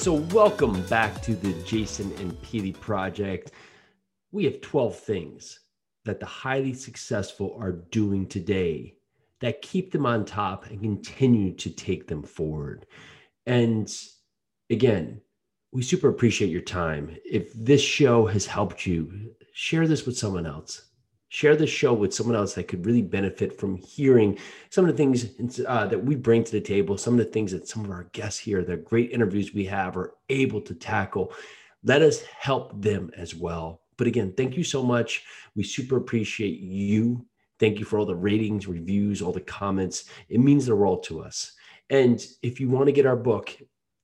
So, welcome back to the Jason and Petey Project. We have 12 things that the highly successful are doing today that keep them on top and continue to take them forward. And again, we super appreciate your time. If this show has helped you, share this with someone else. Share this show with someone else that could really benefit from hearing some of the things uh, that we bring to the table, some of the things that some of our guests here, the great interviews we have, are able to tackle. Let us help them as well. But again, thank you so much. We super appreciate you. Thank you for all the ratings, reviews, all the comments. It means the world to us. And if you want to get our book,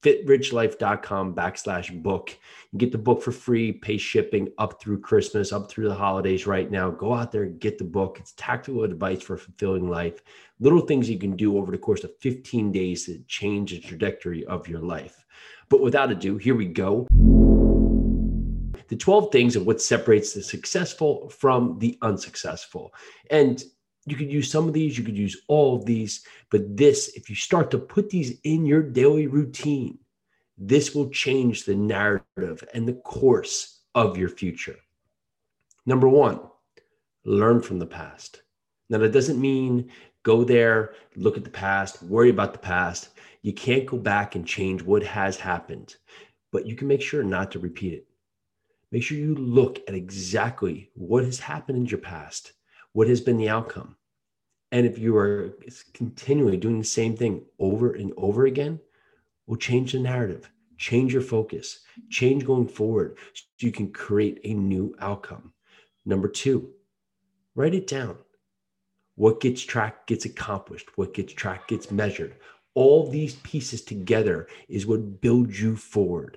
fitrichlife.com backslash book. You get the book for free, pay shipping up through Christmas, up through the holidays right now. Go out there, get the book. It's tactical advice for fulfilling life. Little things you can do over the course of 15 days to change the trajectory of your life. But without ado, here we go. The 12 things of what separates the successful from the unsuccessful. And you could use some of these, you could use all of these, but this, if you start to put these in your daily routine, this will change the narrative and the course of your future. Number one, learn from the past. Now, that doesn't mean go there, look at the past, worry about the past. You can't go back and change what has happened, but you can make sure not to repeat it. Make sure you look at exactly what has happened in your past what has been the outcome? And if you are continually doing the same thing over and over again, will change the narrative, change your focus, change going forward so you can create a new outcome. Number two, write it down. What gets tracked gets accomplished, what gets tracked gets measured. All these pieces together is what builds you forward.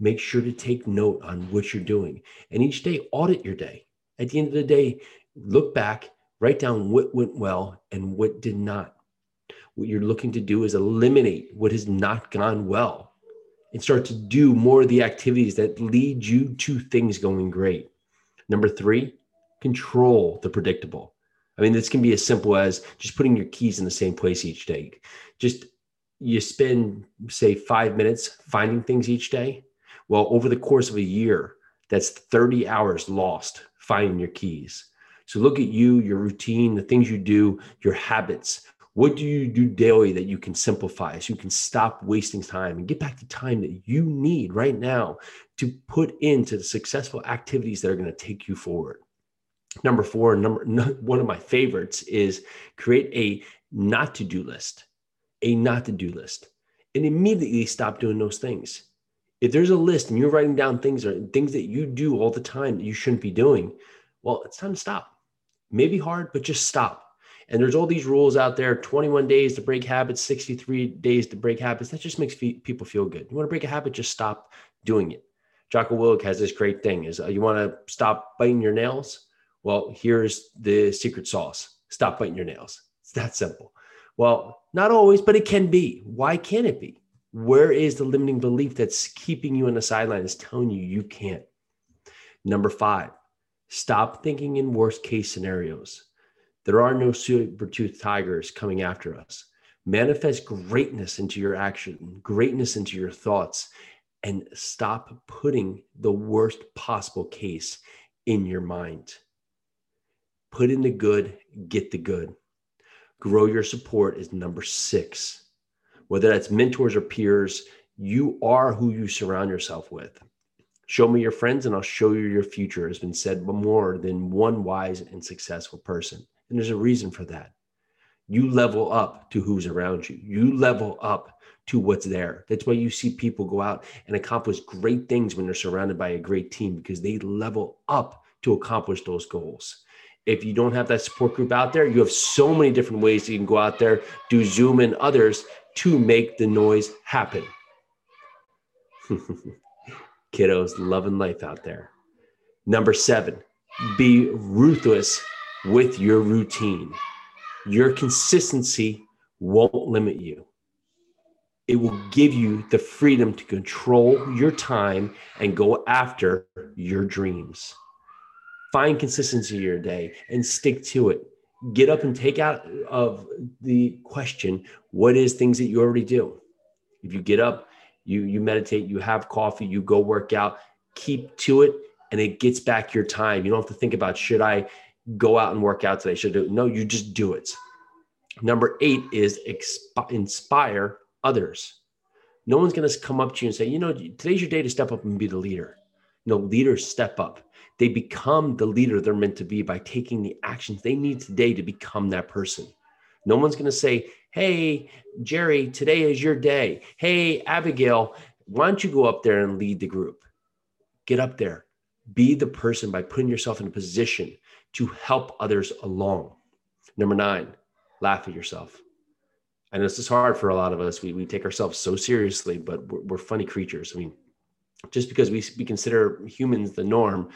Make sure to take note on what you're doing and each day audit your day. At the end of the day, look back, write down what went well and what did not. What you're looking to do is eliminate what has not gone well and start to do more of the activities that lead you to things going great. Number three, control the predictable. I mean, this can be as simple as just putting your keys in the same place each day. Just you spend, say, five minutes finding things each day. Well, over the course of a year, that's 30 hours lost finding your keys. So look at you, your routine, the things you do, your habits. What do you do daily that you can simplify so you can stop wasting time and get back the time that you need right now to put into the successful activities that are going to take you forward? Number four, number one of my favorites is create a not to do list, a not to do list, and immediately stop doing those things. If there's a list and you're writing down things or things that you do all the time that you shouldn't be doing, well, it's time to stop maybe hard, but just stop. And there's all these rules out there 21 days to break habits, 63 days to break habits. That just makes people feel good. You want to break a habit, just stop doing it. Jocko Willink has this great thing is uh, you want to stop biting your nails? Well, here's the secret sauce. Stop biting your nails. It's that simple. Well, not always, but it can be. Why can't it be? Where is the limiting belief that's keeping you on the sideline, is telling you you can't? Number five, Stop thinking in worst case scenarios. There are no saber tooth tigers coming after us. Manifest greatness into your action, greatness into your thoughts, and stop putting the worst possible case in your mind. Put in the good, get the good. Grow your support is number six. Whether that's mentors or peers, you are who you surround yourself with. Show me your friends and I'll show you your future has been said more than one wise and successful person. And there's a reason for that. You level up to who's around you, you level up to what's there. That's why you see people go out and accomplish great things when they're surrounded by a great team because they level up to accomplish those goals. If you don't have that support group out there, you have so many different ways you can go out there, do Zoom and others to make the noise happen. kiddos loving life out there. Number seven, be ruthless with your routine. Your consistency won't limit you. It will give you the freedom to control your time and go after your dreams. Find consistency in your day and stick to it. Get up and take out of the question what is things that you already do. If you get up You you meditate, you have coffee, you go work out, keep to it, and it gets back your time. You don't have to think about should I go out and work out today? Should I do it? No, you just do it. Number eight is exp- inspire others. No one's going to come up to you and say, you know, today's your day to step up and be the leader. No, leaders step up. They become the leader they're meant to be by taking the actions they need today to become that person. No one's going to say, hey, Jerry, today is your day. Hey, Abigail, why don't you go up there and lead the group? Get up there. Be the person by putting yourself in a position to help others along. Number nine, laugh at yourself. I know this is hard for a lot of us. We, we take ourselves so seriously, but we're, we're funny creatures. I mean, just because we, we consider humans the norm,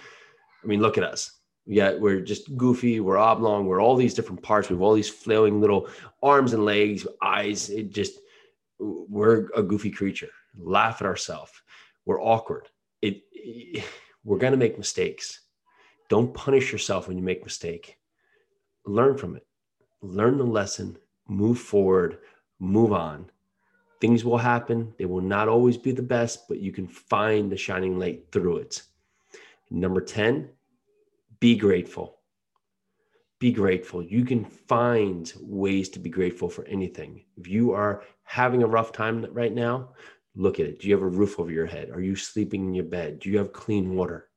I mean, look at us. Yeah, we're just goofy, we're oblong, we're all these different parts. We have all these flailing little arms and legs, eyes. It just, we're a goofy creature. Laugh at ourselves. We're awkward. It, it we're going to make mistakes. Don't punish yourself when you make mistake. Learn from it. Learn the lesson, move forward, move on. Things will happen. They will not always be the best, but you can find the shining light through it. Number 10, be grateful. Be grateful. You can find ways to be grateful for anything. If you are having a rough time right now, look at it. Do you have a roof over your head? Are you sleeping in your bed? Do you have clean water?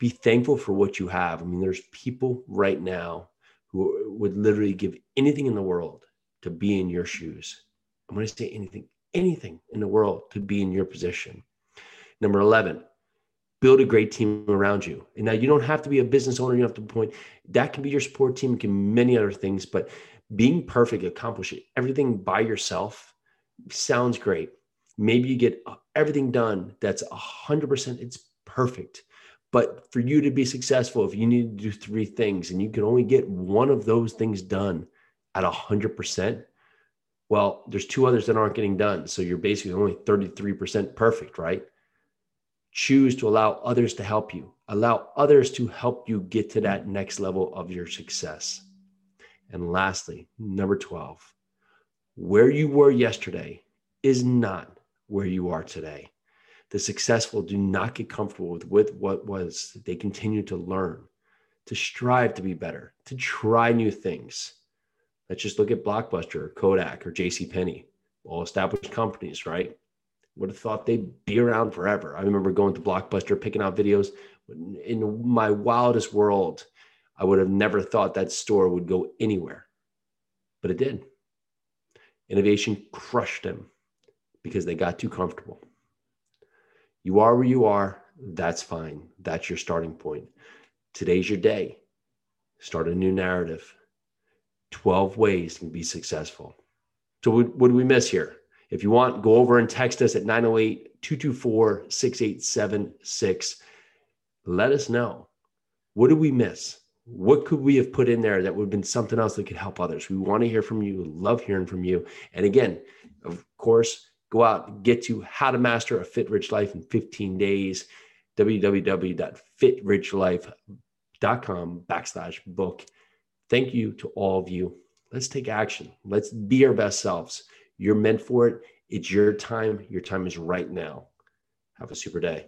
Be thankful for what you have. I mean, there's people right now who would literally give anything in the world to be in your shoes. I'm going to say anything, anything in the world to be in your position. Number 11, build a great team around you. And now you don't have to be a business owner. You don't have to point. That can be your support team, can be many other things, but being perfect, accomplishing everything by yourself sounds great. Maybe you get everything done that's a 100%, it's perfect. But for you to be successful, if you need to do three things and you can only get one of those things done at a 100%, well, there's two others that aren't getting done. So you're basically only 33% perfect, right? Choose to allow others to help you, allow others to help you get to that mm. next level of your success. And lastly, number 12, where you were yesterday is not where you are today. The successful do not get comfortable with, with what was. They continue to learn, to strive to be better, to try new things. Let's just look at Blockbuster, Kodak, or J.C. Penney, all established companies, right? Would have thought they'd be around forever. I remember going to Blockbuster, picking out videos. In my wildest world, I would have never thought that store would go anywhere, but it did. Innovation crushed them because they got too comfortable. You are where you are. That's fine. That's your starting point. Today's your day. Start a new narrative. 12 ways to be successful. So, what, what do we miss here? If you want, go over and text us at 908 224 6876. Let us know. What did we miss? What could we have put in there that would have been something else that could help others? We want to hear from you. Love hearing from you. And again, of course, Go out and get to how to master a fit rich life in 15 days. www.fitrichlife.com backslash book. Thank you to all of you. Let's take action. Let's be our best selves. You're meant for it. It's your time. Your time is right now. Have a super day.